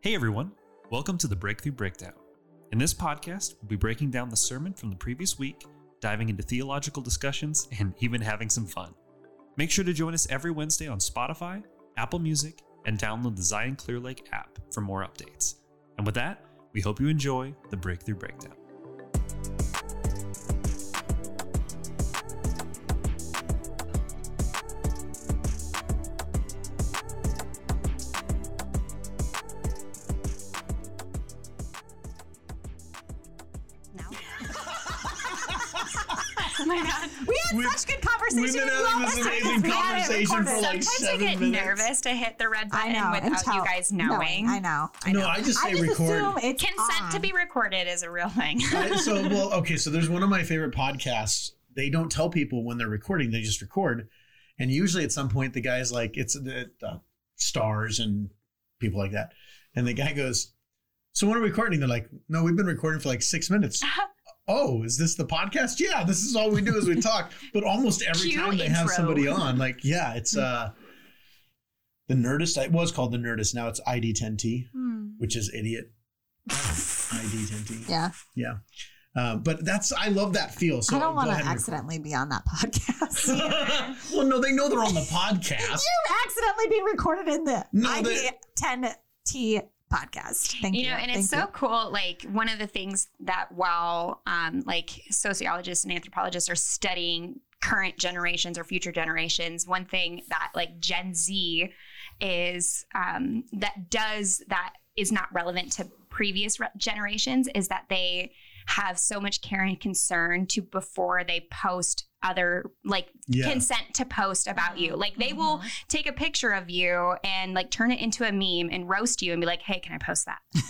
Hey everyone, welcome to the Breakthrough Breakdown. In this podcast, we'll be breaking down the sermon from the previous week, diving into theological discussions, and even having some fun. Make sure to join us every Wednesday on Spotify, Apple Music, and download the Zion Clear Lake app for more updates. And with that, we hope you enjoy the Breakthrough Breakdown. Conversation for like Sometimes I get minutes. nervous to hit the red button know. without until you guys knowing. I know. I No, know. I just say I just record. assume it's Consent to be recorded is a real thing. I- so well, okay. So there's one of my favorite podcasts. They don't tell people when they're recording; they just record. And usually, at some point, the guy's like, "It's the uh, stars and people like that," and the guy goes, "So when are we recording?" They're like, "No, we've been recording for like six minutes." oh, is this the podcast? Yeah, this is all we do is we talk. But almost every Cue time they have somebody on, like, yeah, it's uh, the Nerdist. It was called the Nerdist. Now it's ID10T, Hmm. which is idiot. ID10T. Yeah. Yeah. Um, but that's I love that feel. So I don't want to accidentally be on that podcast. well, no, they know they're on the podcast. you accidentally being recorded in the No, they- ID10T podcast. Thank you. you know, and Thank it's so you. cool. Like one of the things that while um, like sociologists and anthropologists are studying current generations or future generations, one thing that like Gen Z is um, that does that is not relevant to previous re- generations is that they have so much care and concern to before they post other like Yeah. consent to post about you. Like they will mm-hmm. take a picture of you and like turn it into a meme and roast you and be like hey can i post that?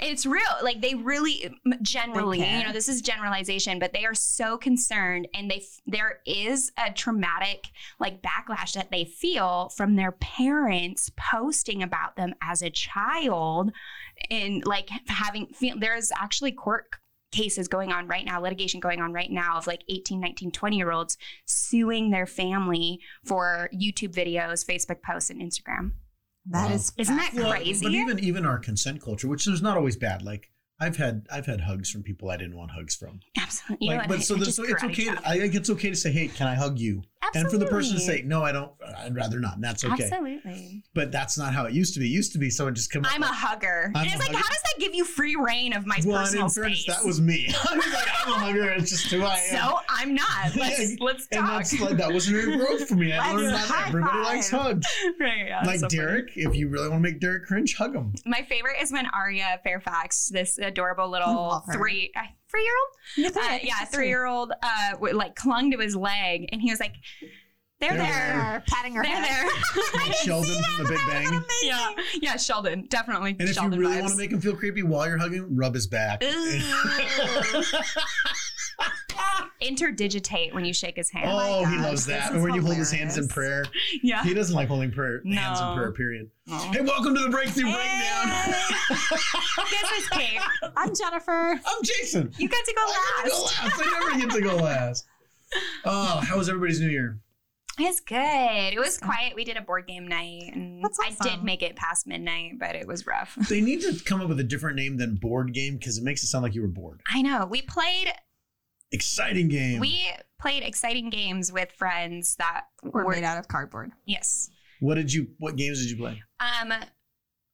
It's real. Like they really generally They you know this is generalization but they are so concerned and they f- there is a traumatic like backlash that they feel from their parents posting about them as a child and like having feel there's actually court cases going on right now litigation going on right now of like 18 19 20 year olds suing their family for youtube videos facebook posts and instagram That Wow. is Isn't that Well, crazy But even even our consent culture, which is not always bad. Like I've had I've had hugs from people I didn't want hugs from. absolutely like, what? but so, I the, just so it's okay. To. I think it's okay to say, "Hey, can I hug you?" And for the person to say, "No, I don't. I'd rather not." And that's okay. absolutely But that's not how it used to be. It used to be someone just come. up I'm a hugger. I'm and it's like, hugger. how does that give you free reign of my well, personal in fairness, space? that was me. I was like, I'm a hugger. It's just who I am. so I'm not. Let's let's and that's like that wasn't any growth for me. I learned that everybody five. likes hugs. right, yeah, like so funny. Derek, if you really want to make Derek cringe, hug him. My favorite is when Arya Fairfax, this adorable little love her. three uh, three year old, uh, yeah, three year old, uh, like clung to his leg, and he was like, "They're They're there, Her patting her they're head. there." Sheldon from The Big Bang. yeah, yeah, Sheldon, definitely. And if Sheldon you really vibes. want to make him feel creepy while you're hugging, rub his back. Ooh. interdigitate when you shake his hand. oh, he loves that. that. is Or when you hold his hands in prayer. yeah. He doesn't like holding prayer hands in prayer, period. Oh. Hey, welcome to the Breakthrough Hey. Breakdown. This is Kate. I'm Jennifer. I'm Jason. You got to go I get to go last. last. I never get to go last. Oh, how was everybody's New Year? It's good. It was quiet. We did a board game night, and That's I did make it past midnight, but it was rough. They need to come up with a different name than board game because it makes it sound like you were bored. I know. We played. Exciting game. We played exciting games with friends that We're were made out of cardboard. yes. what did you? What games did you play? Um,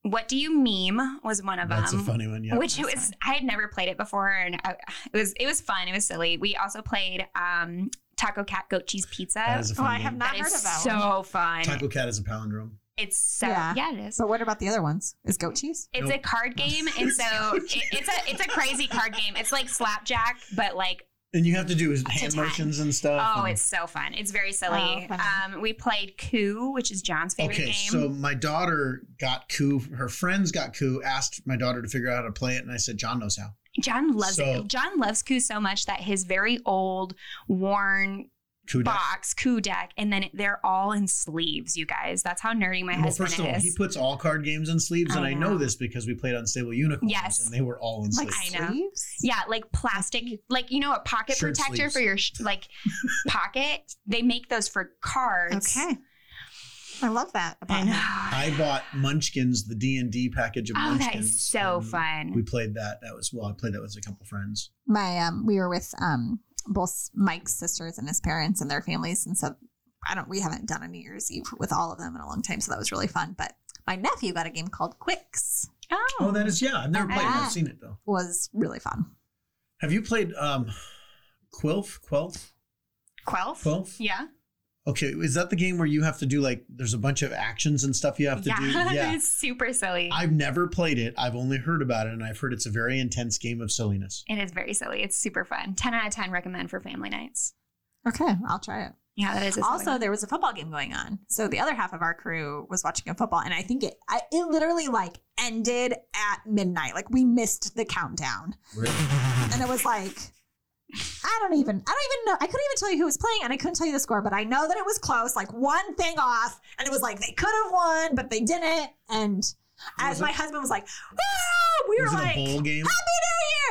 what do you meme was one of them. That's a funny one. Yeah. Which it That's was, fun. I had never played it before, and I, it was it was fun. It was silly. We also played um, Taco Cat Goat Cheese Pizza. That is a Oh, funny I have not That heard is of that so one. fun. Taco Cat is a palindrome. It's so Yeah. yeah, it is. But what about the other ones? Is goat cheese? It's Nope. a card game, and so it, it's a it's a crazy card game. It's like slapjack, but like And you have to do his to hand time. motions and stuff. oh, and- it's so fun. It's very silly. Oh, um, we played Coup, which is John's favorite okay. game. So my daughter got coup. Her friends got coup. Asked my daughter to figure out how to play it, and I said John knows how. John loves So- it. John loves Coup so much that his very old, worn Coup deck. box, Coup deck, and then they're all in sleeves. You guys, that's how nerdy my Well, husband first of all, is. he puts all card games in sleeves, and I I know know. this because we played Unstable Unicorns, Yes. and they were all in Like sleeves. I know. sleeves? Yeah, like plastic, like you know, a pocket Shirt protector sleeves. for your sh- like pocket. They make those for cards. Okay. I love that. About I him. know. I bought Munchkins, the D and D package of Oh, Munchkins. that is so fun. We played that. That was well. I played that with a couple friends. My um, we were with um both Mike's sisters and his parents and their families, and so I don't. We haven't done a New Year's Eve with all of them in a long time, so that was really fun. But my nephew got a game called Qwixx. Oh, Oh, that is yeah. I've never played it. I've seen it though. Was really fun. Have you played um, Quilf? Quelf? Quelf. Quelf? Yeah. Okay, is that the game where you have to do like there's a bunch of actions and stuff you have to yeah. do? Yeah. it's super silly. I've never played it. I've only heard about it, and I've heard it's a very intense game of silliness. it is very silly. It's super fun. 10 out of 10 recommend for family nights. Okay, I'll try it. Yeah, that is a silly Also, there was a football game going on, so the other half of our crew was watching a football, and I think it I, it literally like ended at midnight. Like we missed the countdown, and it was like. I don't even I don't even know I couldn't even tell you who was playing and I couldn't tell you the score, but I know that it was close, like one thing off, and it was like they could have won, but they didn't. And as Was my it- husband was like, "Ah," we were Was it like, a bowl game? Happy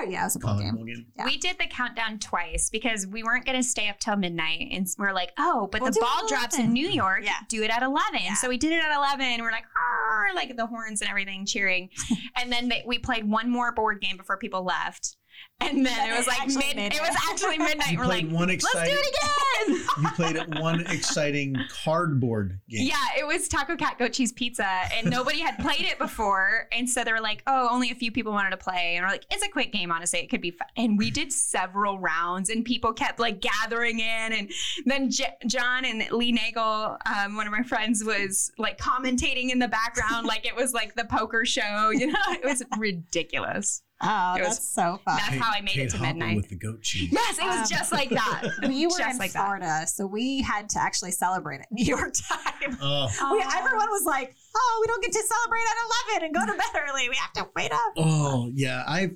New Year! Yeah, it was a bowl Oh, game. bowl game. Yeah. We did the countdown twice because we weren't going to stay up till midnight. And we're like, oh, but We'll the ball drops in New York. Yeah. Do it at 11. Yeah. So we did it at 11. We're like, "Arr," like the horns and everything cheering. and then they, we played one more board game before people left. And then Then it was like actually mid, it it. was actually midnight. You we're like, one let's do it again. You played at one exciting cardboard game. Yeah, it was Taco Cat Goat Cheese Pizza, and nobody had played it before, and so they were like, "Oh, only a few people wanted to play," and we're like, "It's a quick game, honestly. It could be fun." And we did several rounds, and people kept like gathering in, and then J- John and Lee Nagel, um, one of my friends, was like commentating in the background, like it was like the poker show. You know, it was ridiculous. Oh, It was- that's so fun. That's how I made it to Hopper midnight. with the goat cheese. Yes, it was Um, just like that. we were Just in like that. Florida, so we had to actually celebrate at New York time. Oh, We, everyone was like, "Oh, we don't get to celebrate at eleven and go to bed early. We have to wait up." oh yeah. I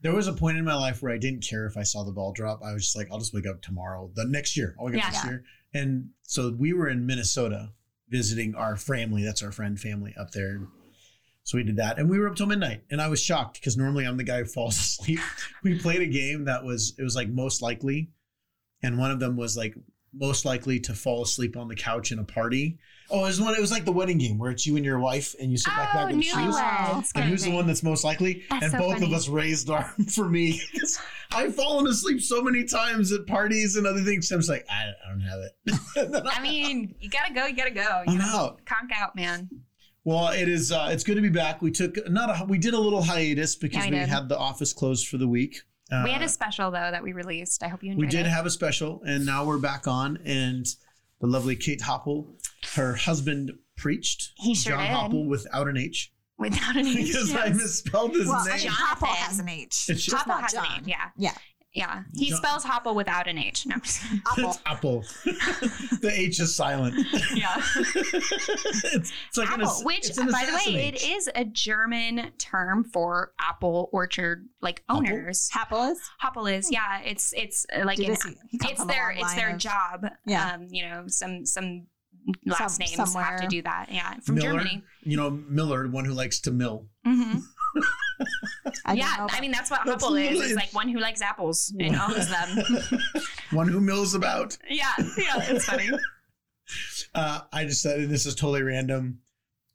there was a point in my life where I didn't care if I saw the ball drop. I was just like, I'll just wake up tomorrow, the next year. I'll wake up next Yeah. year. And so we were in Minnesota visiting our family. That's our friend family up there. So we did that, and we were up till midnight. And I was shocked because normally I'm the guy who falls asleep. we played a game that was it was like most likely, and one of them was like most likely to fall asleep on the couch in a party. Oh, it was one. It was like the wedding game where it's you and your wife, and you sit back Oh, back in oh, the shoes. newlyweds. And who's the one that's most likely? That's and so both funny. of us raised our arm for me. 'Cause I've fallen asleep so many times at parties and other things. I'm just like, I, I don't have it. I mean, you gotta go. You gotta go. You I'm know? out. Conk out, man. Well, it is. Uh, it's good to be back. We took not a. We did a little hiatus because Yeah, we we did. had the office closed for the week. Uh, we had a special though that we released. I hope you enjoyed we did it. have a special, and now we're back on. And the lovely Kate Hopple, her husband preached. He sure John did. Hopple without an H Without an H. because I misspelled his Well, name. John- Hopple has an H. It's Just Hopple not has John. a name. Yeah. Yeah. Yeah. He John- spells Hopple without an H. No. Apple. It's Apple. the H is silent. yeah. it's, it's like Apple, ass- which it's an by the way, assassin it H. is a German term for apple orchard like owners. Apple is. Hopple is, yeah. It's it's uh, like Did an, this- he comes it's from a their long it's line their of- job. Yeah. Um, you know, some some last Some- names have somewhere. to do that. Yeah. From Miller, Germany. You know, Miller, one who likes to mill. hmm I yeah, I mean that's what That's Hopple is. It's like one who likes apples and owns them. one who mills about. yeah, yeah, it's funny. Uh, I just said this is totally random.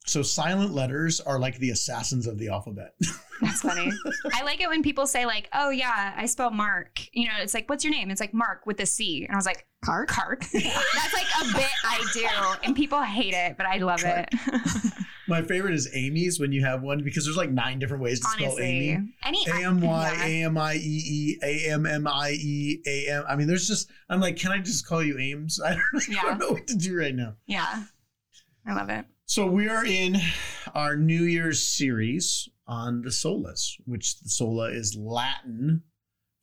So silent letters are like the assassins of the alphabet. That's funny. I like it when people say like, "Oh yeah, I spell Mark." You know, it's like, "What's your name?" It's like Mark with a C, and I was like, Cart. "Kark." That's like a bit I do, and people hate it, but I love it. My favorite is Amy's when you have one because there's like nine different ways to spell Honestly, Amy. any A M Y. A M I E E A M M I E A M. I mean, there's just I'm like, can I just call you Ames? I don't, I Yeah. don't know what to do right now. Yeah, I love it. So we are in our New Year's series on the solas, which the sola is Latin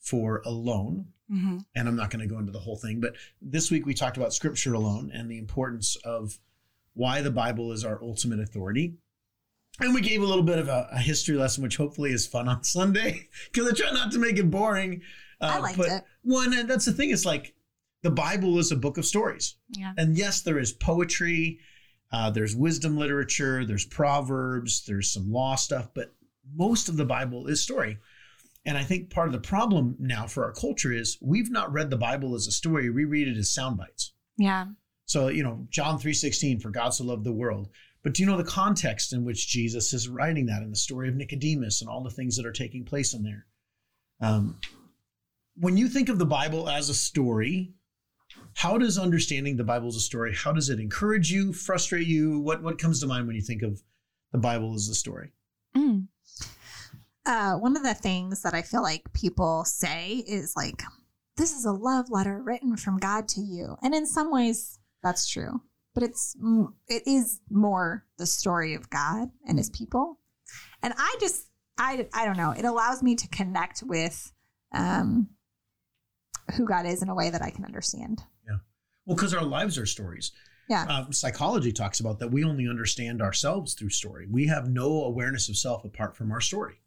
for alone. Mm-hmm. And I'm not going to go into the whole thing, but this week we talked about scripture alone and the importance of why the Bible is our ultimate authority. And we gave a little bit of a, a history lesson, which hopefully is fun on Sunday because I try not to make it boring. Uh, I liked but it. one, and that's the thing. It's like the Bible is a book of stories. Yeah. And yes, there is poetry, uh, there's wisdom literature, there's proverbs, there's some law stuff, but most of the Bible is story. And I think part of the problem now for our culture is we've not read the Bible as a story, we read it as sound bites. Yeah. So, you know, John 3:16, for God so loved the world. But do you know the context in which Jesus is writing that in the story of Nicodemus and all the things that are taking place in there? Um, when you think of the Bible as a story, how does understanding the Bible as a story, how does it encourage you, frustrate you? What what comes to mind when you think of the Bible as a story? Mm. Uh, one of the things that I feel like people say is like, this is a love letter written from God to you. And in some ways, that's true. But it's it is more the story of God and his people. And I just I I don't know. It allows me to connect with um who God is in a way that I can understand. Yeah. Well, because our lives are stories. Yeah. Um, psychology talks about that we only understand ourselves through story. We have no awareness of self apart from our story.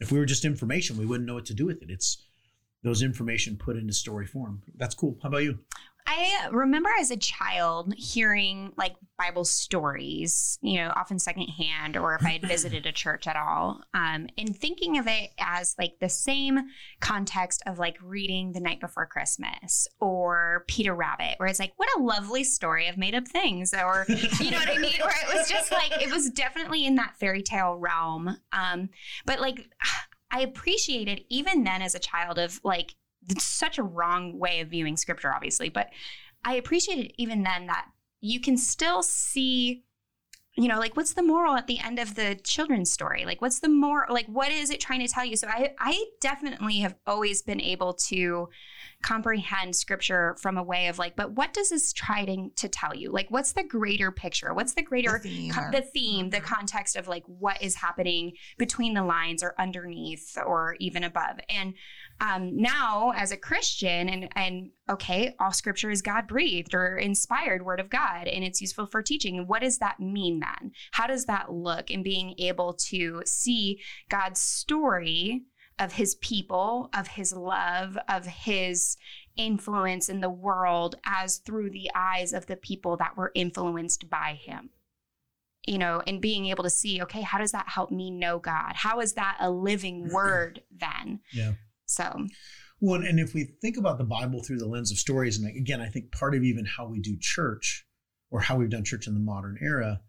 If we were just information, we wouldn't know what to do with it. It's those information put into story form. That's cool. How about you? I remember as a child hearing like Bible stories, you know, often secondhand, or if I had visited a church at all, um, and thinking of it as like the same context of like reading The Night Before Christmas or Peter Rabbit, where it's like, what a lovely story of made up things, or you know what I mean? Where it was just like, it was definitely in that fairy tale realm. Um, but like, I appreciated even then as a child of like, it's such a wrong way of viewing scripture, obviously, but I appreciated even then that you can still see, you know, like what's the moral at the end of the children's story? Like, what's the moral? Like, what is it trying to tell you? So I, I definitely have always been able to comprehend scripture from a way of like, but what does this trying to tell you? Like, what's the greater picture? What's the greater The theme co- the theme, the mm-hmm. context of like what is happening between the lines or underneath or even above. And um, now, as a Christian, and and okay, all Scripture is God breathed or inspired Word of God, and it's useful for teaching. What does that mean then? How does that look in being able to see God's story? Of his people, of his love, of his influence in the world as through the eyes of the people that were influenced by him you know, and being able to see, okay, how does that help me know God? How is that a living word then? Yeah. So, Well, and if we think about the Bible through the lens of stories, and again, I think part of even how we do church or how we've done church in the modern era,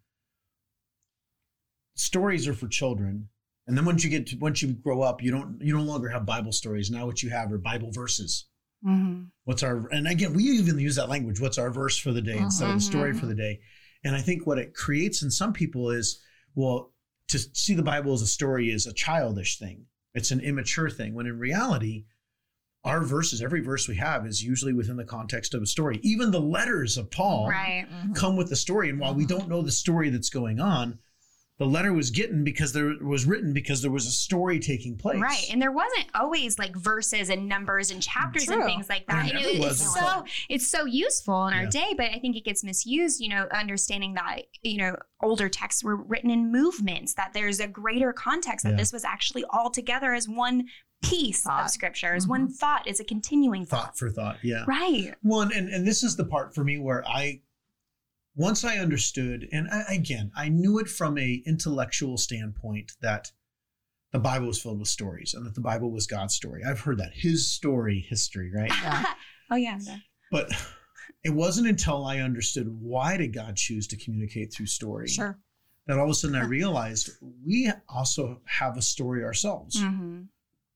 stories are for children. And then once you get to, once you grow up, you don't you no longer have Bible stories. Now what you have are Bible verses. Mm-hmm. What's our and again, we even use that language. What's our verse for the day instead of the mm-hmm. story for the day? And I think what it creates in some people is, well, to see the Bible as a story is a childish thing. It's an immature thing. When in reality, our verses, every verse we have is usually within the context of a story. Even the letters of Paul right. Mm-hmm. come with the story. And while we mm-hmm. don't know the story that's going on, the letter was getting because there was written because there was a story taking place. Right. And there wasn't always like verses and numbers and chapters and things like that. There And it- was it's so it's so useful in our day, but I think it gets misused, you know, understanding that, you know, older texts were written in movements, that there's a greater context, that Yeah. this was actually all together as one piece of Thought. scripture, as mm-hmm. one thought, is a continuing thought. Thought for thought. Yeah. Right. One, and, and this is the part for me where I, once I understood, and I, again, I knew it from a intellectual standpoint that the Bible was filled with stories and that the Bible was God's story. I've heard that his story, history, right? Yeah. oh yeah. But it wasn't until I understood why did God choose to communicate through story Sure. that all of a sudden I realized we also have a story ourselves. hmm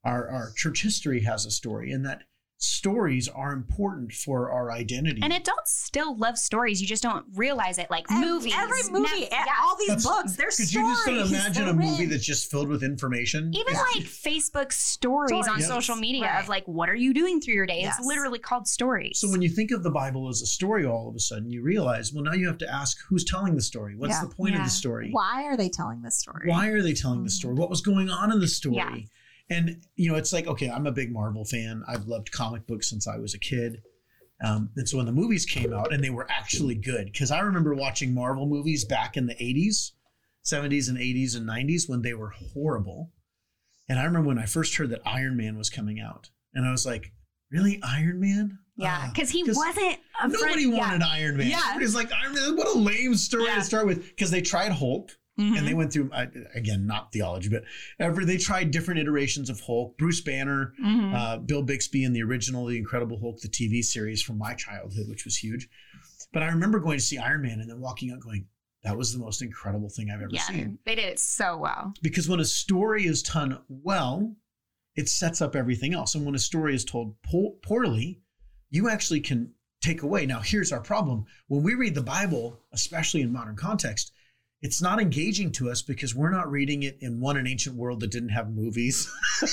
Our our church history has a story, and that stories are important for our identity. And adults still love stories. You just don't realize it. Like Ev- movies, Every movie, Netf- yeah. all these That's- books, they're stories. Could stories. you just imagine They're a movie written. that's just filled with information? Even Yeah. like Facebook stories on Yes. social media Right. of like, what are you doing through your day? Yes. It's literally called stories. So when you think of the Bible as a story, all of a sudden you realize, well, now you have to ask who's telling the story. What's Yeah. the point of the story? Why are they telling the story? Why are they telling the Mhm. story? What was going on in the story? Yeah. And you know, it's like, okay, I'm a big Marvel fan. I've loved comic books since I was a kid. Um, and so when the movies came out, and they were actually good, because I remember watching Marvel movies back in the 80s, 70s, and 80s and 90s when they were horrible. And I remember when I first heard that Iron Man was coming out, and I was like, really, Iron Man? yeah, Ah, because he 'cause wasn't a Nobody friend. wanted Iron Man. Yeah. Everybody's like, Iron Man, what a lame story Yeah. to start with. Because they tried Hulk, Yeah. and they went through uh, again not theology but ever they tried different iterations of hulk bruce banner Mhm. uh, bill bixby in the original the incredible hulk the tv series from my childhood which was huge But I remember going to see Iron Man and then walking out going, that was the most incredible thing I've ever Yeah, seen. they did it so well. Because when a story is done well, it sets up everything else. And when a story is told po- poorly, you actually can take away. Now, here's our problem. When we read the Bible, especially in modern context, it's not engaging to us because we're not reading it in one an ancient world that didn't have movies.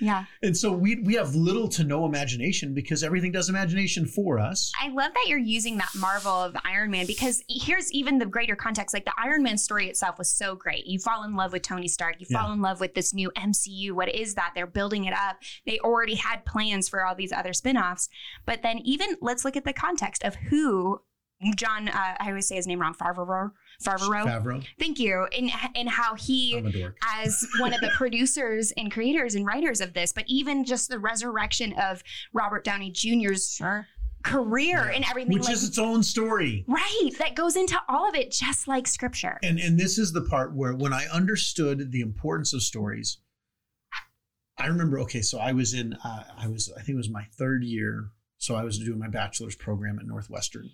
Yeah. and so we we have little to no imagination because everything does imagination for us. I love that you're using that marvel of Iron Man because here's even the greater context. Like the Iron Man story itself was so great. You fall in love with Tony Stark. You fall Yeah. in love with this new MCU. What is that? They're building it up. They already had plans for all these other spin-offs. But then even let's look at the context of who John, uh, I always say his name wrong, Favreau. Favreau. Favreau, Thank you. And, and how he I'm a dork. as one of the producers and creators and writers of this, but even just the resurrection of Robert Downey Jr.'s Sure. career Yeah. and everything. Which like, is its own story. right. That goes into all of it, just like scripture. And and this is the part where when I understood the importance of stories, I remember. Okay, so I was in. Uh, I was. I think it was my third year. So I was doing my bachelor's program at Northwestern,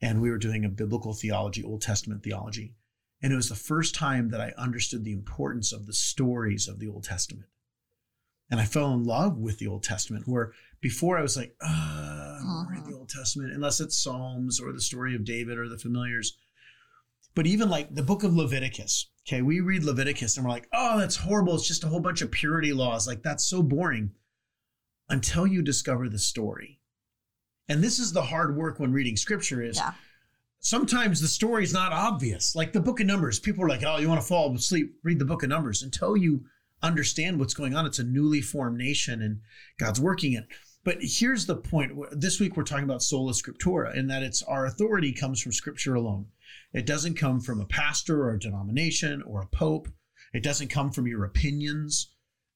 and we were doing a biblical theology, Old Testament theology, and it was the first time that I understood the importance of the stories of the Old Testament. And I fell in love with the Old Testament, where before I was like, uh, I don't read the Old Testament unless it's Psalms or the story of David or the familiars. But even like the book of Leviticus, okay, we read Leviticus and we're like, oh, that's horrible. It's just a whole bunch of purity laws. Like, that's so boring until you discover the story. And this is the hard work when reading scripture is Yeah. sometimes the story is not obvious. Like the book of Numbers, people are like, oh, you want to fall asleep, read the book of Numbers until you understand what's going on. It's a newly formed nation and God's working it. But here's the point. This week we're talking about sola scriptura, in that it's our authority comes from scripture alone. It doesn't come from a pastor or a denomination or a pope. It doesn't come from your opinions.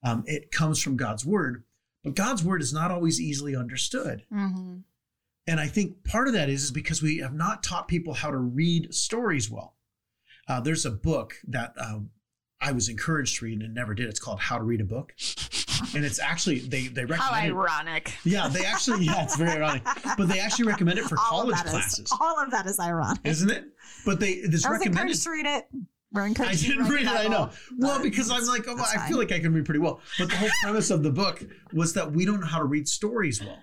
Um, it comes from God's word. But God's word is not always easily understood. Mm-hmm. And I think part of that is, is because we have not taught people how to read stories well. Uh, there's a book that uh, I was encouraged to read and never did. It's called How to Read a Book. And it's actually, they, they recommend it. How ironic. Yeah, they actually, yeah, it's very ironic. But they actually recommend it for All college that is- classes, all of that is ironic. isn't it? But they, this I was recommended. encouraged to read it. We're I encouraged to didn't read it, I know. Well, because I'm like, oh, I fine. feel like I can read pretty well. But the whole premise of the book was that we don't know how to read stories well.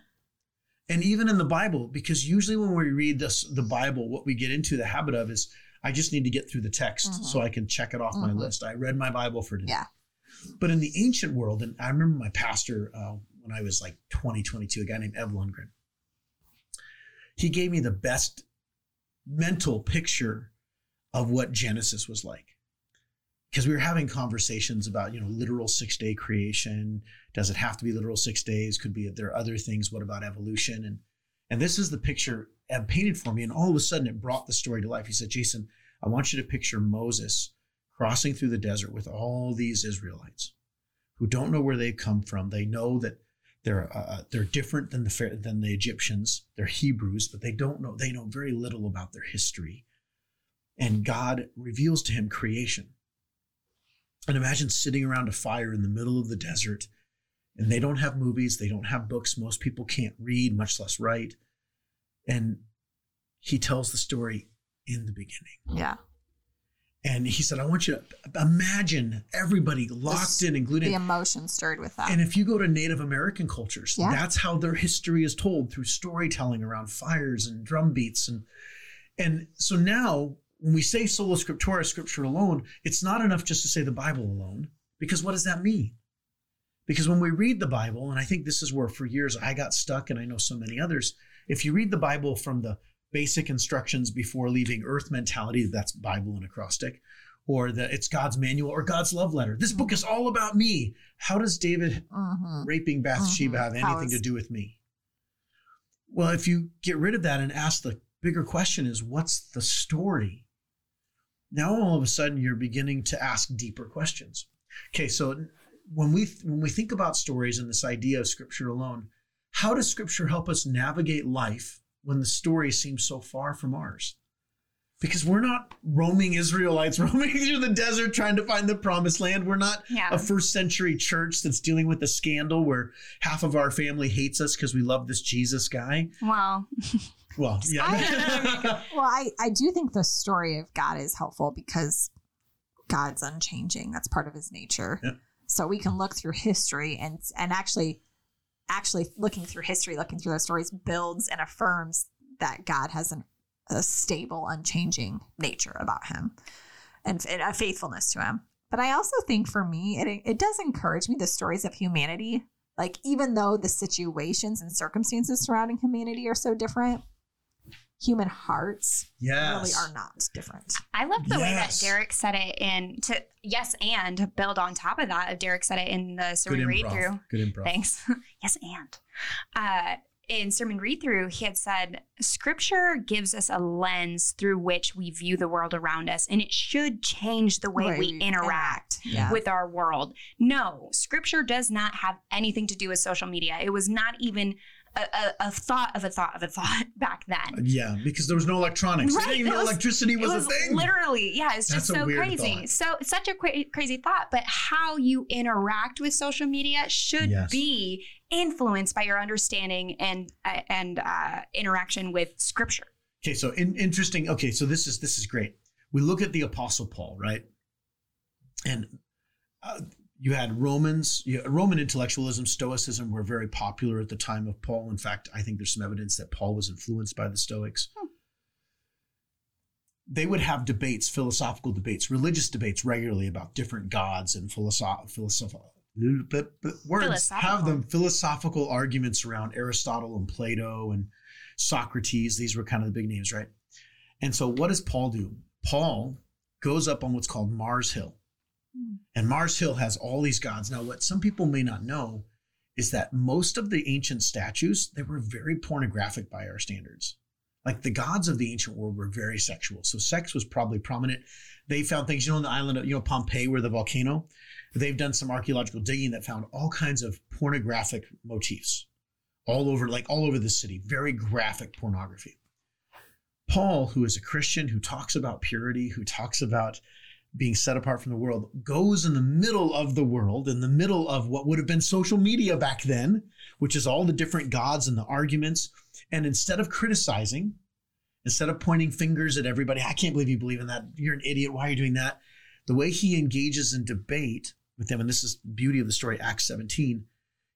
And even in the Bible, because usually when we read this, the Bible, what we get into the habit of is I just need to get through the text Mhm. so I can check it off my Mhm. list. I read my Bible for today. Yeah. But in the ancient world, and I remember my pastor uh, when I was like 20, 22, a guy named Ev Lundgren, he gave me the best mental picture of what Genesis was like. Because we were having conversations about, you know, literal six day creation. Does it have to be literal six days? Could be there are other things. What about evolution? And and this is the picture Ed painted for me. And all of a sudden it brought the story to life. He said, Jason, I want you to picture Moses crossing through the desert with all these Israelites who don't know where they've come from. They know that they're uh, they're different than the than the Egyptians. They're Hebrews, but they don't know they know very little about their history. And God reveals to him creation. And imagine sitting around a fire in the middle of the desert, and they don't have movies, they don't have books. Most people can't read, much less write. And he tells the story in the beginning. Yeah. And he said, I want you to imagine everybody locked in and glued in. The emotion stirred with that. And if you go to Native American cultures, Yeah. that's how their history is told through storytelling around fires and drum beats. And and so now when we say sola scriptura, scripture alone, it's not enough just to say the Bible alone, because what does that mean? Because when we read the Bible, and I think this is where for years I got stuck, and I know so many others, if you read the Bible from the basic instructions before leaving earth mentality, that's Bible and acrostic, or that it's God's manual or God's love letter. This book is all about me. How does David Mhm. raping Bathsheba Mhm. have anything is- to do with me? Well, if you get rid of that and ask the bigger question is what's the story? Now all of a sudden you're beginning to ask deeper questions. Okay, so when we when we think about stories and this idea of scripture alone, how does scripture help us navigate life when the story seems so far from ours? Because we're not roaming Israelites roaming through the desert trying to find the promised land. We're not Yeah. a first century church that's dealing with a scandal where half of our family hates us because we love this Jesus guy. Well, Well, yeah. Well, I, I do think the story of God is helpful because God's unchanging. That's part of his nature. Yeah. So we can look through history and and actually actually looking through history, looking through those stories builds and affirms that God has an, a stable, unchanging nature about him and, and a faithfulness to him. But I also think for me, it it does encourage me the stories of humanity. Like even though the situations and circumstances surrounding humanity are so different, human hearts yes. really are not different. I love the way that Derek said it in to yes, and build on top of that, Derek said it in the Good sermon read through. Good improv. Thanks. yes, and uh, in sermon read through, he had said, Scripture gives us a lens through which we view the world around us, and it should change the way Way we we interact Yeah. with our world. No, Scripture does not have anything to do with social media. It was not even a, a, a thought of a thought of a thought back then. Yeah, because there was no electronics. Right, didn't even know electricity was, was a thing. literally yeah it's just That's so crazy thought. so such a cra- crazy thought but how you interact with social media should Yes. be influenced by your understanding and uh, and uh, interaction with scripture Okay, so in, interesting. Okay, so this is this is great. We look at the Apostle Paul, right? And uh, you had Romans, you, Roman intellectualism, Stoicism were very popular at the time of Paul. In fact, I think there's some evidence that Paul was influenced by the Stoics. Hmm. They would have debates, philosophical debates, religious debates regularly about different gods and philosoph- philosophical words. Have them philosophical arguments around Aristotle and Plato and Socrates. These were kind of the big names, right? And so, what does Paul do? Paul goes up on what's called Mars Hill. Hmm. And Mars Hill has all these gods. Now, what some people may not know is that most of the ancient statues, they were very pornographic by our standards. Like the gods of the ancient world were very sexual. So sex was probably prominent. They found things, you know, on the island of, you know, Pompeii, where the volcano, they've done some archaeological digging that found all kinds of pornographic motifs all over, like all over the city, very graphic pornography. Paul, who is a Christian, who talks about purity, who talks about being set apart from the world, goes in the middle of the world, in the middle of what would have been social media back then, which is all the different gods and the arguments. And instead of criticizing, instead of pointing fingers at everybody, I can't believe you believe in that. You're an idiot. Why are you doing that? The way he engages in debate with them, and this is the beauty of the story, Acts 17,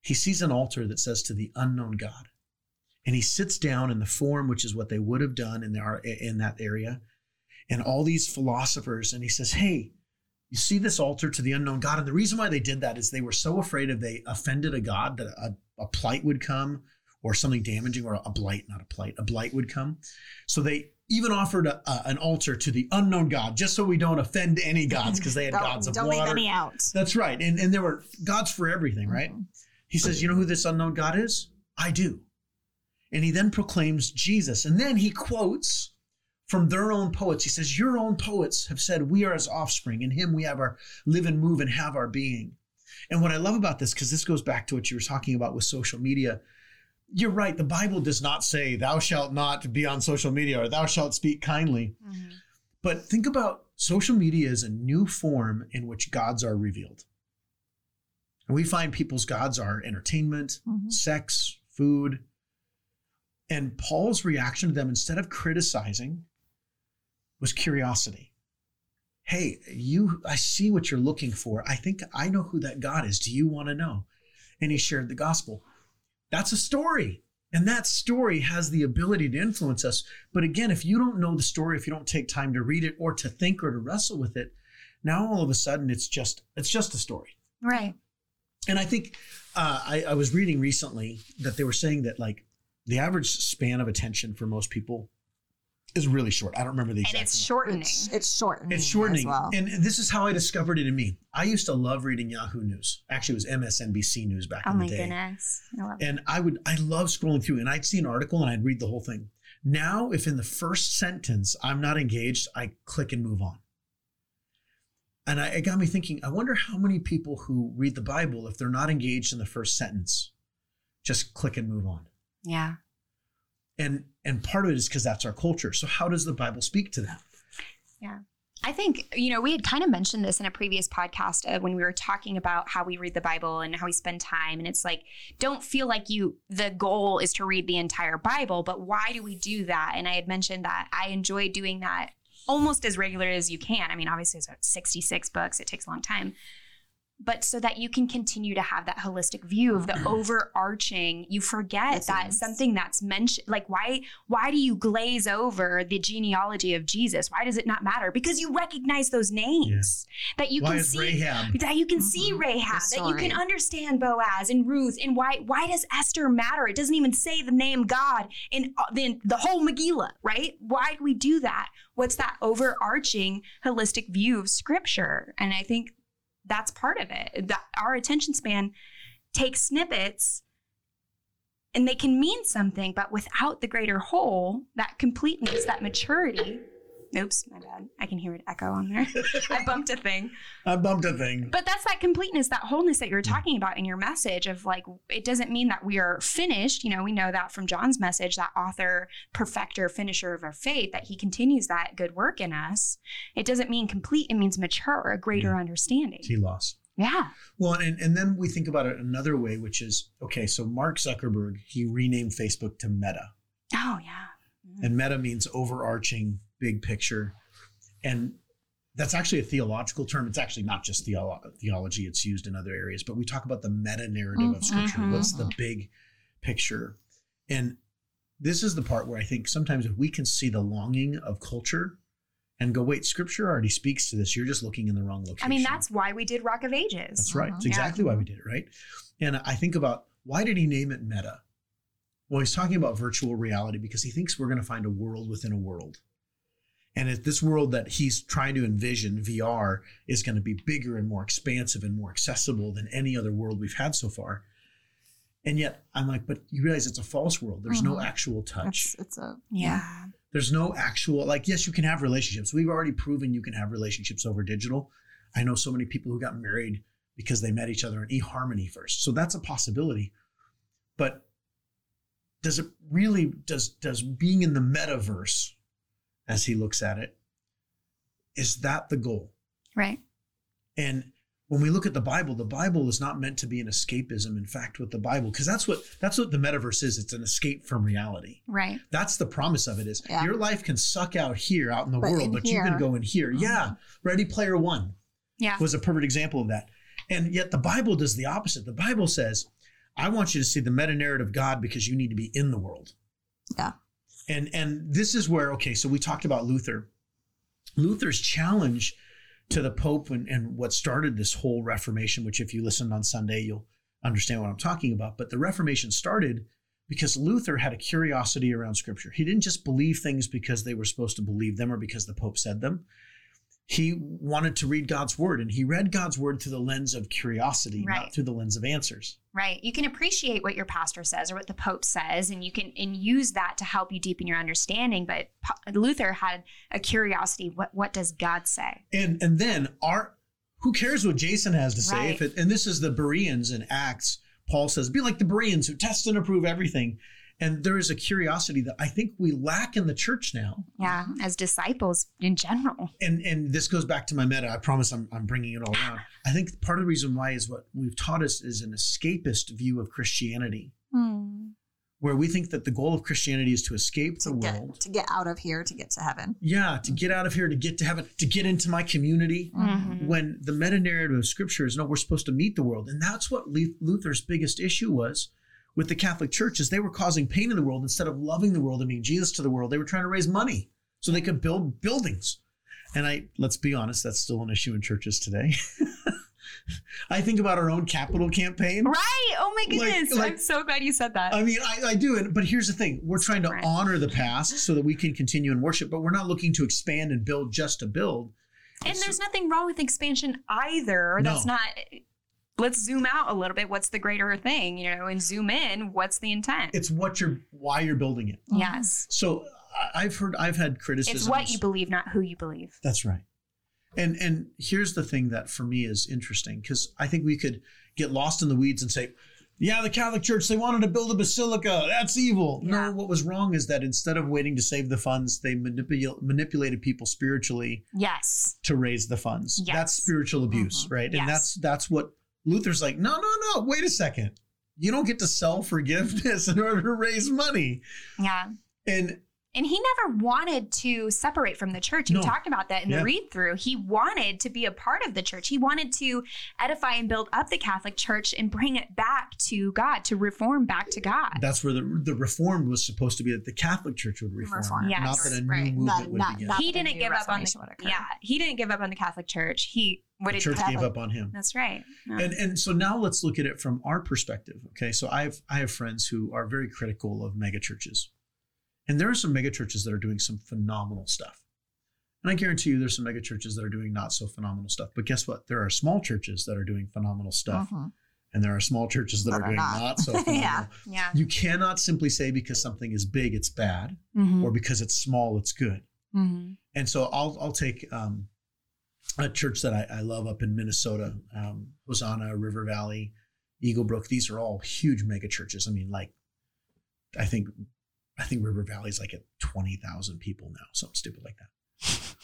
he sees an altar that says to the unknown God. And he sits down in the form, which is what they would have done in, their, in that area, and all these philosophers. And he says, Hey, you see this altar to the unknown God. And the reason why they did that is they were so afraid if they offended a God that a, a plight would come or something damaging or a blight, not a plight, a blight would come. So they even offered a, a- an altar to the unknown God just so we don't offend any gods because they had don't gods of don't water. leave any out. That's right. And, and there were gods for everything, right? Mhm. He says, You know who this unknown God is? I do. And he then proclaims Jesus. And then he quotes from their own poets. He says, Your own poets have said, We are his offspring. In him we have our live and move and have our being. And what I love about this, because this goes back to what you were talking about with social media, you're right. The Bible does not say, Thou shalt not be on social media or thou shalt speak kindly. But think about social media as a new form in which gods are revealed. And we find people's gods are entertainment, Mhm. sex, food. And Paul's reaction to them, instead of criticizing, was curiosity. Hey, you, I see what you're looking for. I think I know who that God is. Do you want to know? And he shared the gospel. That's a story. And that story has the ability to influence us. But again, if you don't know the story, if you don't take time to read it or to think or to wrestle with it, now all of a sudden it's just it's just a story. right And I think uh, I, I was reading recently that they were saying that like the average span of attention for most people is really short. I don't remember the exact. and it's amount. shortening It's, it's shortening. It's as shortening. well. And this is how I discovered it in me. I used to love reading Yahoo News. Actually, it was MSNBC News back oh in the my day. goodness I love it. And I would, I love scrolling through and I'd see an article and I'd read the whole thing. Now, if in the first sentence I'm not engaged, I click and move on. And I, it got me thinking, I wonder how many people who read the Bible, if they're not engaged in the first sentence, just click and move on. yeah And and part of it is because that's our culture. So how does the Bible speak to that? Yeah I think, you know, we had kind of mentioned this in a previous podcast when we were talking about how we read the Bible and how we spend time. And it's like, don't feel like you, the goal is to read the entire Bible, but why do we do that? And I had mentioned that I enjoy doing that almost as regular as you can. I mean, obviously, it's 66 books, it takes a long time but so that you can continue to have that holistic view of the overarching you forget that something that's mentioned like why why do you glaze over the genealogy of jesus why does it not matter because you recognize those names that you Why can see Rahab? that you can see Mhm. Rahab, that you can understand Boaz and Ruth, and why why does Esther matter? It doesn't even say the name God in uh, the, the whole Megillah, right? Why do we do that? What's that overarching holistic view of Scripture? And I think that's part of it. That our attention span takes snippets. And they can mean something, but without the greater whole, that completeness, that maturity. Oops, my bad. I can hear it echo on there. I bumped a thing. I bumped a thing. But that's that completeness, that wholeness that you're talking about in your message of like, it doesn't mean that we are finished. You know, we know that from John's message, that author, perfecter, finisher of our faith, that he continues that good work in us. It doesn't mean complete, it means mature, a greater Yeah. understanding. telos. Yeah. Well, and, and then we think about it another way, which is okay, so Mark Zuckerberg, he renamed Facebook to Meta. Oh, yeah. Mm. And meta means overarching, big picture. And that's actually a theological term. It's actually not just theolo- theology, it's used in other areas, but we talk about the meta narrative of mm-hmm. scripture. What's the big picture? And this is the part where I think sometimes if we can see the longing of culture and go, wait, scripture already speaks to this, you're just looking in the wrong location. I mean, that's why we did Rock of Ages. That's right. It's Yeah. exactly why we did it, right? And I think about why did he name it meta? Well, he's talking about virtual reality because he thinks we're going to find a world within a world. And if this world that he's trying to envision, VR, is going to be bigger and more expansive and more accessible than any other world we've had so far. And yet I'm like, but you realize it's a false world. There's no Mhm. actual touch. It's, it's a Yeah. There's no actual, like, yes, you can have relationships. We've already proven you can have relationships over digital. I know so many people who got married because they met each other in eHarmony first. So that's a possibility. But does it really, does, does being in the metaverse, as he looks at it, is that the goal? Right. And when we look at the Bible, the Bible is not meant to be an escapism. In fact, with the Bible, because that's what that's what the metaverse is. It's an escape from reality. Right. That's the promise of it is Yeah. your life can suck out here out in the But world, in but you can go in here. Mhm. Yeah. Ready Player One Yeah. was a perfect example of that. And yet the Bible does the opposite. The Bible says, I want you to see the meta narrative of God because you need to be in the world. Yeah. And and this is where, okay, so we talked about Luther. Luther's challenge to the Pope and, and what started this whole Reformation, which if you listened on Sunday, you'll understand what I'm talking about. But the Reformation started because Luther had a curiosity around Scripture. He didn't just believe things because they were supposed to believe them or because the Pope said them. He wanted to read God's Word, and he read God's Word through the lens of curiosity, Right. not through the lens of answers. Right. You can appreciate what your pastor says or what the Pope says, and you can and use that to help you deepen your understanding. But Luther had a curiosity. What what does God say? And and then our who cares what Jason has to say? Right. If it and this is the Bereans in Acts, Paul says, be like the Bereans who test and approve everything. And there is a curiosity that I think we lack in the church now. Yeah, as disciples in general. And and this goes back to my meta. I promise I'm I'm bringing it all around. I think part of the reason why is what we've taught us is an escapist view of Christianity, where we think that the goal of Christianity is to escape the to get world. to get out of here to get to heaven. Yeah, to get out of here, to get to heaven, to get into my community. Mhm. when the meta narrative of scripture is no we're supposed to meet the world and that's what luther's biggest issue was with the catholic church is they were causing pain in the world instead of loving the world and being jesus to the world they were trying to raise money so they could build buildings and i let's be honest that's still an issue in churches today i think about our own capital campaign Right. Oh my goodness. like- I'm so glad you said that. I mean, I, I do, and but here's the thing: we're trying to honor the past so that we can continue in worship, but we're not looking to expand and build just to build. and So- there's nothing wrong with expansion either. That's No. not. Let's zoom out a little bit. What's the greater thing, you know, and zoom in. What's the intent? It's what you're, why you're building it. yes. So I- I've heard, I've had criticisms. It's what you believe, not who you believe. That's right. And and here's the thing that for me is interesting because I think we could get lost in the weeds and say yeah, the Catholic Church, they wanted to build a basilica. That's evil. Yeah. No, what was wrong is that instead of waiting to save the funds, they manipul- manipulated people spiritually Yes. to raise the funds. Yes. That's spiritual abuse, Mhm. right? Yes. And that's that's what Luther's like, no, no, no, wait a second. You don't get to sell forgiveness in order to raise money. Yeah. And And he never wanted to separate from the church. You No. talked about that in Yeah. the read through. He wanted to be a part of the church. He wanted to edify and build up the Catholic Church and bring it back to God, to reform back to God. that's where the the reformed was supposed to be that the Catholic Church would reform, Reform. Yes. not that a new Right. movement Not- would not- begin. not- he didn't give up on the reformation would occur. yeah. He didn't give up on the Catholic Church. He what the did church gave up on him. That's right. Yeah. And and so now let's look at it from our perspective. Okay, so I've I have friends who are very critical of megachurches, and there are some megachurches that are doing some phenomenal stuff. And I guarantee you, there's some megachurches that are doing not so phenomenal stuff. But guess what? There are small churches that are doing phenomenal stuff, Mhm. and there are small churches that That are are doing not. not, so phenomenal. Yeah. yeah. You cannot simply say because something is big, it's bad, Mhm. or because it's small, it's good. Mhm. And so I'll I'll take um, a church that I, I love up in Minnesota, um, Hosanna, River Valley, Eagle Brook. These are all huge mega churches. I mean, like I think I think River Valley's like at twenty thousand people now, something stupid like that.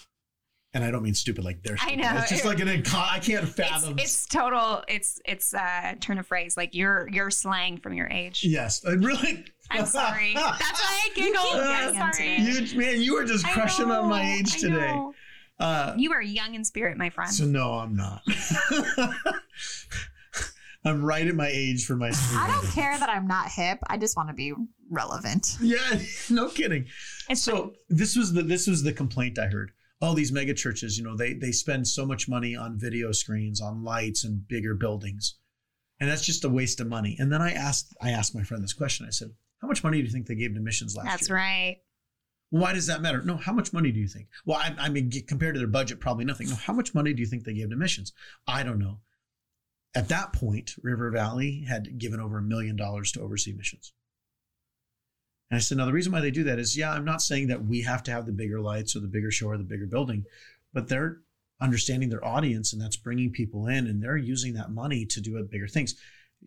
And I don't mean stupid like they're. I know. It's just like an inco- I can't fathom. it's total. It's it's uh, turn of phrase. Like you're you're slang from your age. yes, I really. I'm sorry. That's why I giggled. keep I'm sorry. You man, you are just crushing on my age today. Uh, You are young in spirit, my friend. So no, I'm not. I'm right at my age for my. I don't care that I'm not hip. I just want to be relevant. Yeah, no kidding. It's So this was the this was the complaint I heard. Oh, these mega churches, you know, they they spend so much money on video screens, on lights, and bigger buildings, and that's just a waste of money. And then I asked I asked my friend this question. I said, "How much money do you think they gave to missions last That's year?" That's right. Why does that matter? No, how much money do you think? Well, I, I mean, compared to their budget, probably nothing. No, how much money do you think they gave to missions? I don't know. At that point, River Valley had given over a million dollars to oversee missions. And I said, now the reason why they do that is, yeah, I'm not saying that we have to have the bigger lights or the bigger show or the bigger building, but they're understanding their audience and that's bringing people in and they're using that money to do bigger things.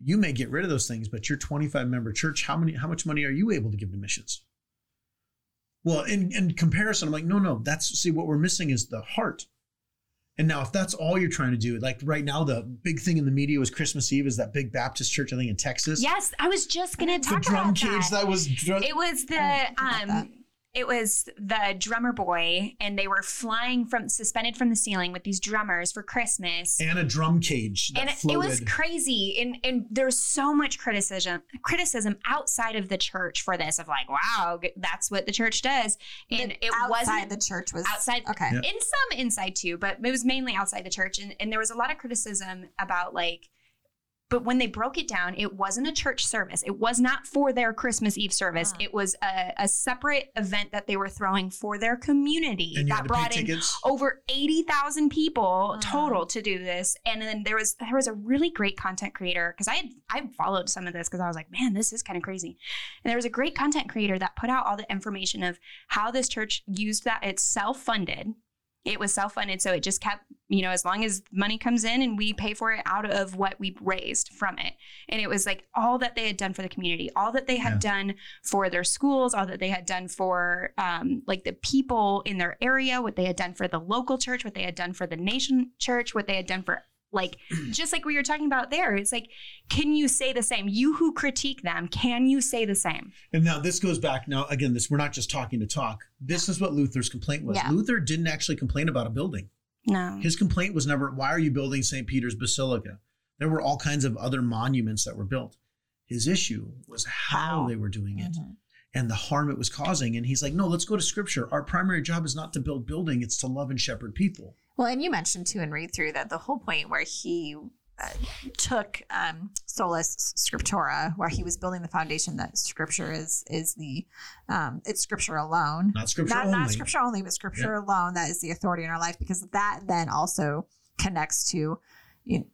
You may get rid of those things, but your 25 member church, how many, how much money are you able to give to missions? Well, in, in comparison, I'm like, no, no, that's see what we're missing is the heart. And now, if that's all you're trying to do, like right now, the big thing in the media was Christmas Eve is that big Baptist church, I think in Texas. Yes, I was just gonna talk the drum about cage that. that, was. It was the I didn't think about um it was the drummer boy and they were flying from suspended from the ceiling with these drummers for Christmas. and a drum cage that and it, it was crazy and and there's so much criticism criticism outside of the church for this of like wow that's what the church does and The it wasn't the church was outside Okay. Yeah. in some inside too but it was mainly outside the church and, and there was a lot of criticism about like but when they broke it down it wasn't a church service it was not for their christmas eve service Mm. it was a, a separate event that they were throwing for their community and you that brought in tickets. over 80,000 people Mhm. total to do this and then there was there was a really great content creator cuz I had I followed some of this cuz I was like man this is kind of crazy and there was a great content creator that put out all the information of how this church used that it's self-funded it was self-funded so it just kept you know as long as money comes in and we pay for it out of what we raised from it and it was like all that they had done for the community all that they had Yeah. done for their schools all that they had done for um, like the people in their area what they had done for the local church what they had done for the nation church what they had done for like just like we were talking about there it's like can you say the same you who critique them can you say the same And now this goes back. Now again, this we're not just talking to talk. This is what Luther's complaint was. Yeah. Luther didn't actually complain about a building. no His complaint was never, why are you building St. Peter's Basilica? There were all kinds of other monuments that were built. His issue was how they were doing it Mhm. And the harm it was causing. And he's like, no, let's go to scripture. Our primary job is not to build building, it's to love and shepherd people. Well, and you mentioned too and read through that the whole point where he uh, took um, solus scriptura, where he was building the foundation that scripture is is the um, it's scripture alone, Not scripture not only. not scripture only, but scripture alone that is the authority in our life because that then also connects to you know,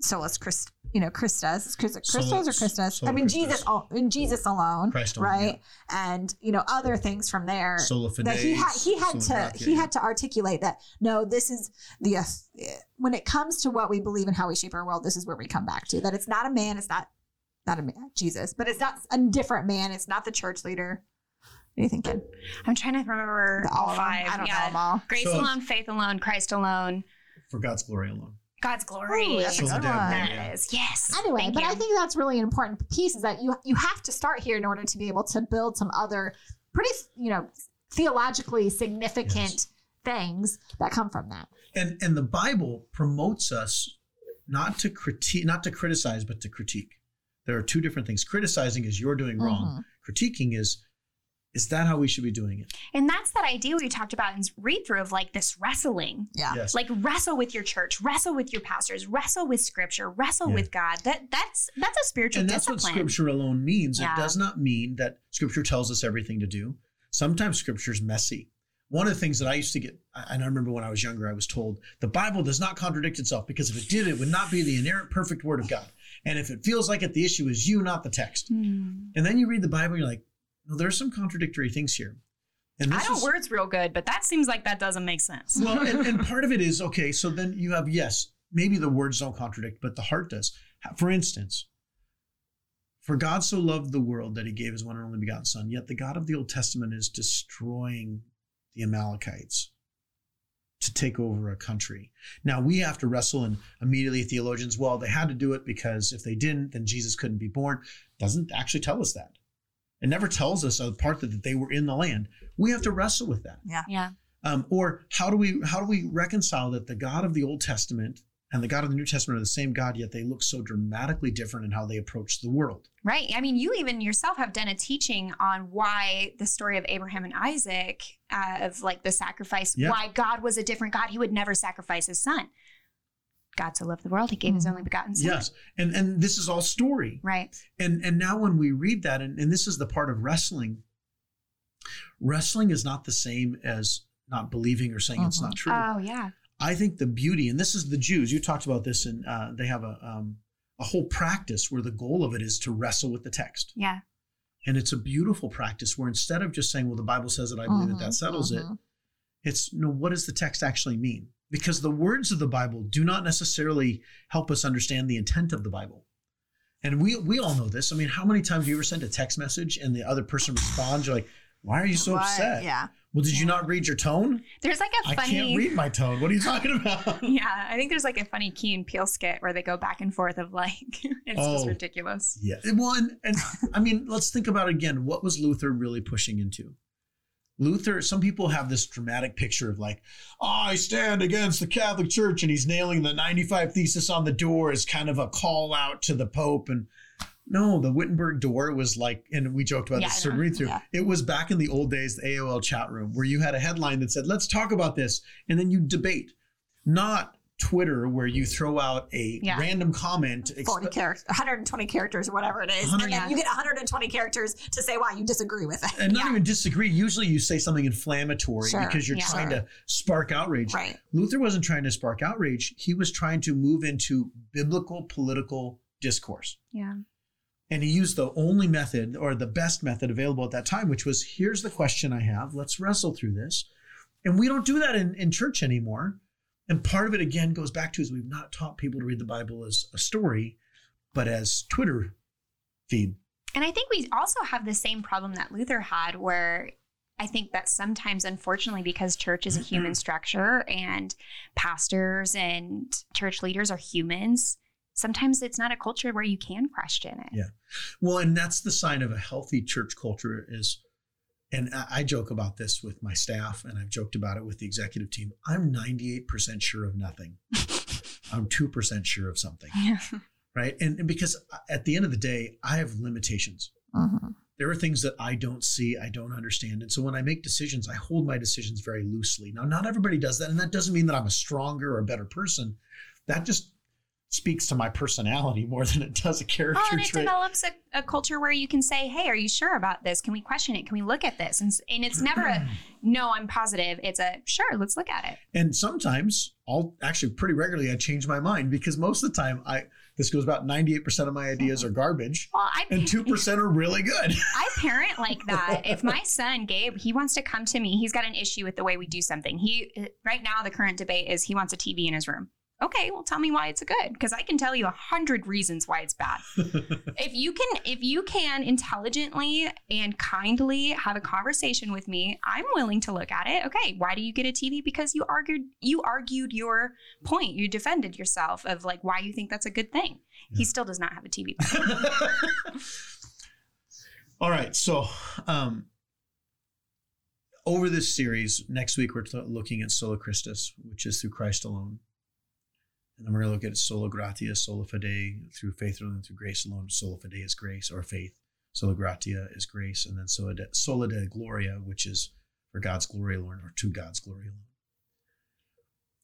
solus Christ, you know, Christus, Is Christ- Christos or Solus- Christus. I mean, Christus. Jesus, al- in Jesus alone, Christ alone, right? And you know, other things from there Sola fide, that he had he had to gratia, he had to articulate that no this is the uh, when it comes to what we believe and how we shape our world this is where we come back to that it's not a man it's not not a man, Jesus, but it's not a different man. It's not the church leader. What are you thinking? I'm trying to remember The all five. I don't know yeah. them all. Grace So- alone, faith alone, Christ alone, For God's glory alone. God's glory. Ooh, that's a good devil, one. There yeah. it is. Yes. Anyway, Thank but you. I think that's really an important piece is that you you have to start here in order to be able to build some other pretty you know theologically significant Yes. things that come from that. And and the Bible promotes us not to critique, not to criticize, but to critique. There are two different things. Criticizing is you're doing wrong. Mm-hmm. Critiquing is is that how we should be doing it? And that's that idea we talked about in read through of like this wrestling. Yeah. Yes. Like wrestle with your church, wrestle with your pastors, wrestle with scripture, wrestle Yeah. with God. That that's that's a spiritual and that's discipline. what scripture alone means. Yeah. It does not mean that scripture tells us everything to do. Sometimes scripture's messy. One of the things that I used to get, and I remember when I was younger, I was told the Bible does not contradict itself because if it did, it would not be the inerrant, perfect word of God. And if it feels like it, the issue is you, not the text. Hmm. And then you read the Bible, you're like, no, there's some contradictory things here. And I know is, words real good, but that seems like that doesn't make sense. well, and, and part of it is okay. So then you have yes, maybe the words don't contradict, but the heart does. For instance, for God so loved the world that He gave His one and only begotten Son. Yet the God of the Old Testament is destroying the Amalekites to take over a country. Now we have to wrestle, and immediately theologians, well, they had to do it because if they didn't, then Jesus couldn't be born. Doesn't actually tell us that. It never tells us a part that, that they were in the land. We have to wrestle with that. Yeah. Um, or how do we how do we reconcile that the God of the Old Testament and the God of the New Testament are the same God, yet they look so dramatically different in how they approach the world? Right. I mean, you even yourself have done a teaching on why the story of Abraham and Isaac, uh, of like the sacrifice, Yeah. why God was a different God. He would never sacrifice his son. God so loved the world, he gave his Mhm. only begotten son. Yes, and and this is all story. Right. And and now when we read that, and, and this is the part of wrestling. Wrestling is not the same as not believing or saying it's Mhm. not true. Oh, yeah. I think the beauty, and this is the Jews. You talked about this, and uh, they have a um, a whole practice where the goal of it is to wrestle with the text. Yeah. And it's a beautiful practice where instead of just saying, well, the Bible says it, I believe it, Mhm, that settles it, mhm. it's no, what does the text actually mean? Because the words of the Bible do not necessarily help us understand the intent of the Bible. And we we all know this. I mean, how many times have you ever sent a text message and the other person responds, you're like, why are you so Why- upset? Yeah. Well, did you not read your tone? There's like a I funny. I can't read my tone. What are you talking about? Yeah, I think there's like a funny Key and Peele skit where they go back and forth of like, it's just Oh. ridiculous. Yeah. Well, and, and I mean, let's think about it again. What was Luther really pushing into? Luther, some people have this dramatic picture of like, I stand against the Catholic Church, and he's nailing the 95 Thesis on the door as kind of a call out to the Pope. And no, the Wittenberg door was like, and we joked about Yeah, this read through. Yeah. It was back in the old days, the AOL chat room, where you had a headline that said, let's talk about this. And then you debate, not Twitter, where you throw out a Yeah. random comment. 40 characters, 120 characters, or whatever it is. And then you get 120 characters to say why you disagree with it. and not Yeah. even disagree. Usually, you say something inflammatory Sure, because you're yeah. trying Sure. to spark outrage. Right. Luther wasn't trying to spark outrage; he was trying to move into biblical political discourse, Yeah. and he used the only method or the best method available at that time, which was: "Here's the question I have. Let's wrestle through this." And we don't do that in, in church anymore. And part of it again goes back to is we've not taught people to read the Bible as a story, but as Twitter feed. And I think we also have the same problem that Luther had, where I think that sometimes, unfortunately, because church is a mm-hmm. human structure and pastors and church leaders are humans, sometimes it's not a culture where you can question it. Yeah. Well, and that's the sign of a healthy church culture is, and I joke about this with my staff, and I've joked about it with the executive team. I'm 98% sure of nothing. I'm 2% sure of something, Yeah. right? And, and because at the end of the day, I have limitations. Mhm. There are things that I don't see, I don't understand. And so when I make decisions, I hold my decisions very loosely. Now, not everybody does that. And that doesn't mean that I'm a stronger or a better person. That just speaks to my personality more than it does a character Well, and it trait. develops a, a culture where you can say, "Hey, are you sure about this? Can we question it? Can we look at this?" And, and it's never a "No, I'm positive." It's a "Sure, let's look at it." And sometimes I'll actually pretty regularly I change my mind because most of the time I this goes about 98% of my ideas are garbage Well, I and 2% are really good. I parent like that. If my son Gabe, he wants to come to me, he's got an issue with the way we do something. He uh, right now the current debate is he wants a TV in his room. Okay, well, tell me why it's good because I can tell you a hundred reasons why it's bad. if you can, if you can intelligently and kindly have a conversation with me, I'm willing to look at it. Okay, why do you get a TV? Because you argued, you argued your point. You defended yourself of like why you think that's a good thing. He still does not have a TV. All right. So, um, over this series, next week we're t- looking at Sola Christus, which is through Christ alone. And then we're going to look at Sola Gratia, Sola Fide, through faith alone, through grace alone. Sola Fide is grace or faith. Sola Gratia is grace. And then Sola de, Sola de Gloria, which is for God's glory alone or to God's glory alone.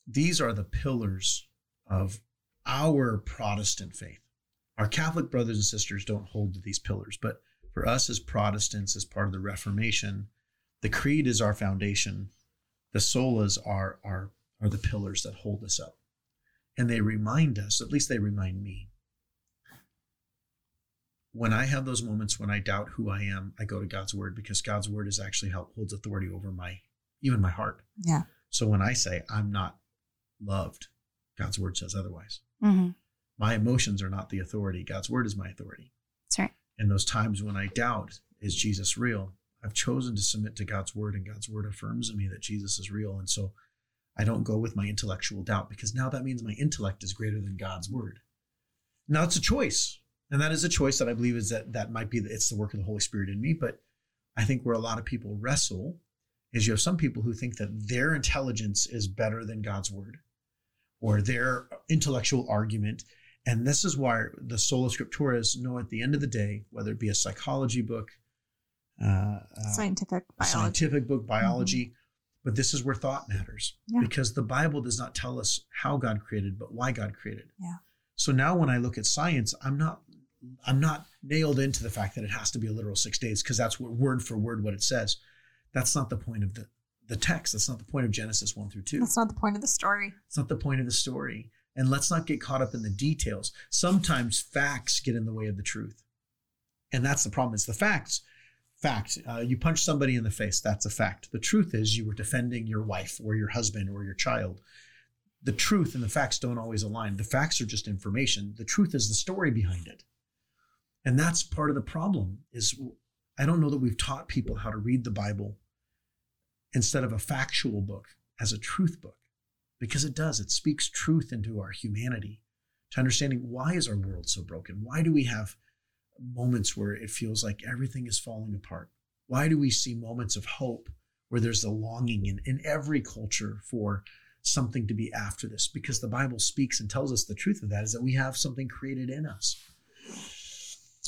These are the pillars of our Protestant faith. Our Catholic brothers and sisters don't hold to these pillars, but for us as Protestants, as part of the Reformation, the creed is our foundation. The solas are, are, are the pillars that hold us up. And they remind us, at least they remind me. When I have those moments when I doubt who I am, I go to God's word because God's word is actually how holds authority over my even my heart. Yeah. So when I say I'm not loved, God's word says otherwise. mm-hmm. My emotions are not the authority. God's word is my authority. That's right. And those times when I doubt, is Jesus real? I've chosen to submit to God's word, and God's word affirms in me that Jesus is real. And so I don't go with my intellectual doubt because now that means my intellect is greater than God's word. Now it's a choice. And that is a choice that I believe is that that might be the, it's the work of the Holy Spirit in me. But I think where a lot of people wrestle is you have some people who think that their intelligence is better than God's word or their intellectual argument. And this is why the sola scripturas know at the end of the day, whether it be a psychology book, uh, uh, Scientific biology. scientific book, biology, but this is where thought matters Yeah. because the Bible does not tell us how God created, but why God created. Yeah. So now when I look at science, I'm not I'm not nailed into the fact that it has to be a literal six days because that's what word for word what it says. That's not the point of the the text. That's not the point of Genesis one through two. That's not the point of the story. It's not the point of the story. And let's not get caught up in the details. Sometimes facts get in the way of the truth. And that's the problem. It's the facts. Fact. Uh, you punch somebody in the face. That's a fact. The truth is you were defending your wife or your husband or your child. The truth and the facts don't always align. The facts are just information. The truth is the story behind it. And that's part of the problem is I don't know that we've taught people how to read the Bible instead of a factual book as a truth book because it does it speaks truth into our humanity to understanding why is our world so broken why do we have moments where it feels like everything is falling apart? Why do we see moments of hope where there's a longing in, in every culture for something to be after this? Because the bible speaks and tells us the truth of that is that we have something created in us.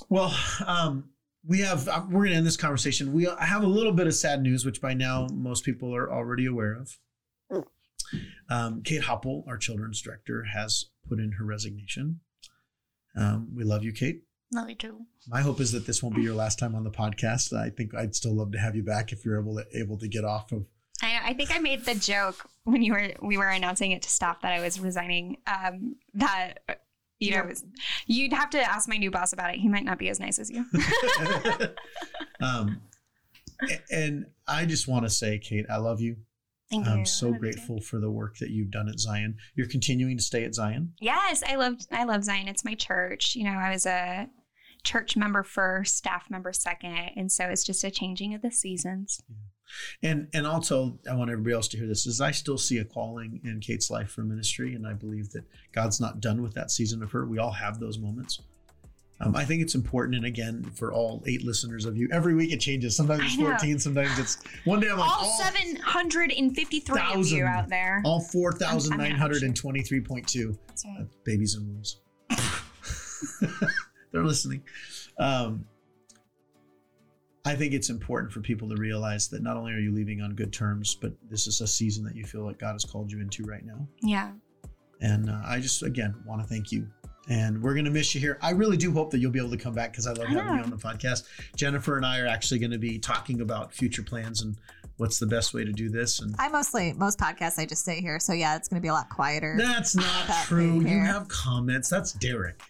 Well um, we have uh, we're going to end this conversation. We have a little bit of sad news which by now most people are already aware of. Um, Kate Hopple, our children's director, has put in her resignation. Um, we love you, Kate. Love you too. My hope is that this won't be your last time on the podcast. I think I'd still love to have you back if you're able to able to get off of. I, I think I made the joke when you were we were announcing it to staff that I was resigning. Um, that you know, you'd have to ask my new boss about it. He might not be as nice as you. um, and I just want to say, Kate, I love you. Thank. I'm so I you too. grateful for the work that you've done at Zion. You're continuing to stay at Zion. Yes, I love I love Zion. It's my church. You know, I was a church member first, staff member second, and so it's just a changing of the seasons. And and also, I want everybody else to hear this: is I still see a calling in Kate's life for ministry, and I believe that God's not done with that season of her. We all have those moments. Um, I think it's important, and again, for all eight listeners of you, every week it changes. Sometimes it's fourteen, sometimes it's one day. I'm like all all, 753 of you out there. all four thousand nine hundred and twenty-three point two uh, babies and wombs. They're listening. Um, I think it's important for people to realize that not only are you leaving on good terms, but this is a season that you feel like God has called you into right now. Yeah. And uh, I just, again, want to thank you. And we're going to miss you here. I really do hope that you'll be able to come back because I love having you on the podcast. Jennifer and I are actually going to be talking about future plans and what's the best way to do this. And I mostly most podcasts I just stay here, so yeah, it's going to be a lot quieter. that's not That true. You have comments. That's Derek.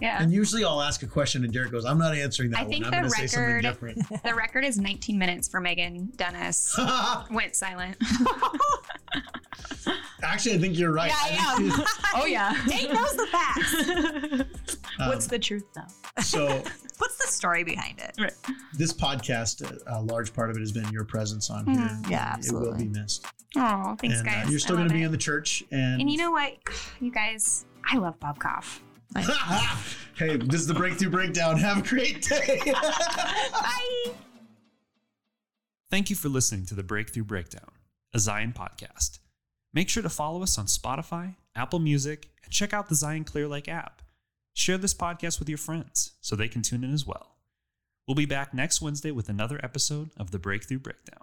Yeah. And usually I'll ask a question and Derek goes, I'm not answering that I one. I'm the going to say something record- different. The record is 19 minutes for Megan Dennis. Went silent. Actually, I think you're right. Yeah, I think- oh yeah. Dave knows the facts. What's the truth though? so What's the story behind it? this podcast, a large part of it has been your presence on here. Mm, yeah, It will be missed. Oh, thanks and uh, guys. you're still going to be in the church. And, And you know what, you guys, I love Bob Goff. hey, this is the Breakthrough Breakdown. Have a great day. Bye. Thank you for listening to the Breakthrough Breakdown, a Zion podcast. Make sure to follow us on Spotify, Apple Music, and check out the Zion Clear Lake app. Share this podcast with your friends so they can tune in as well. We'll be back next Wednesday with another episode of the Breakthrough Breakdown.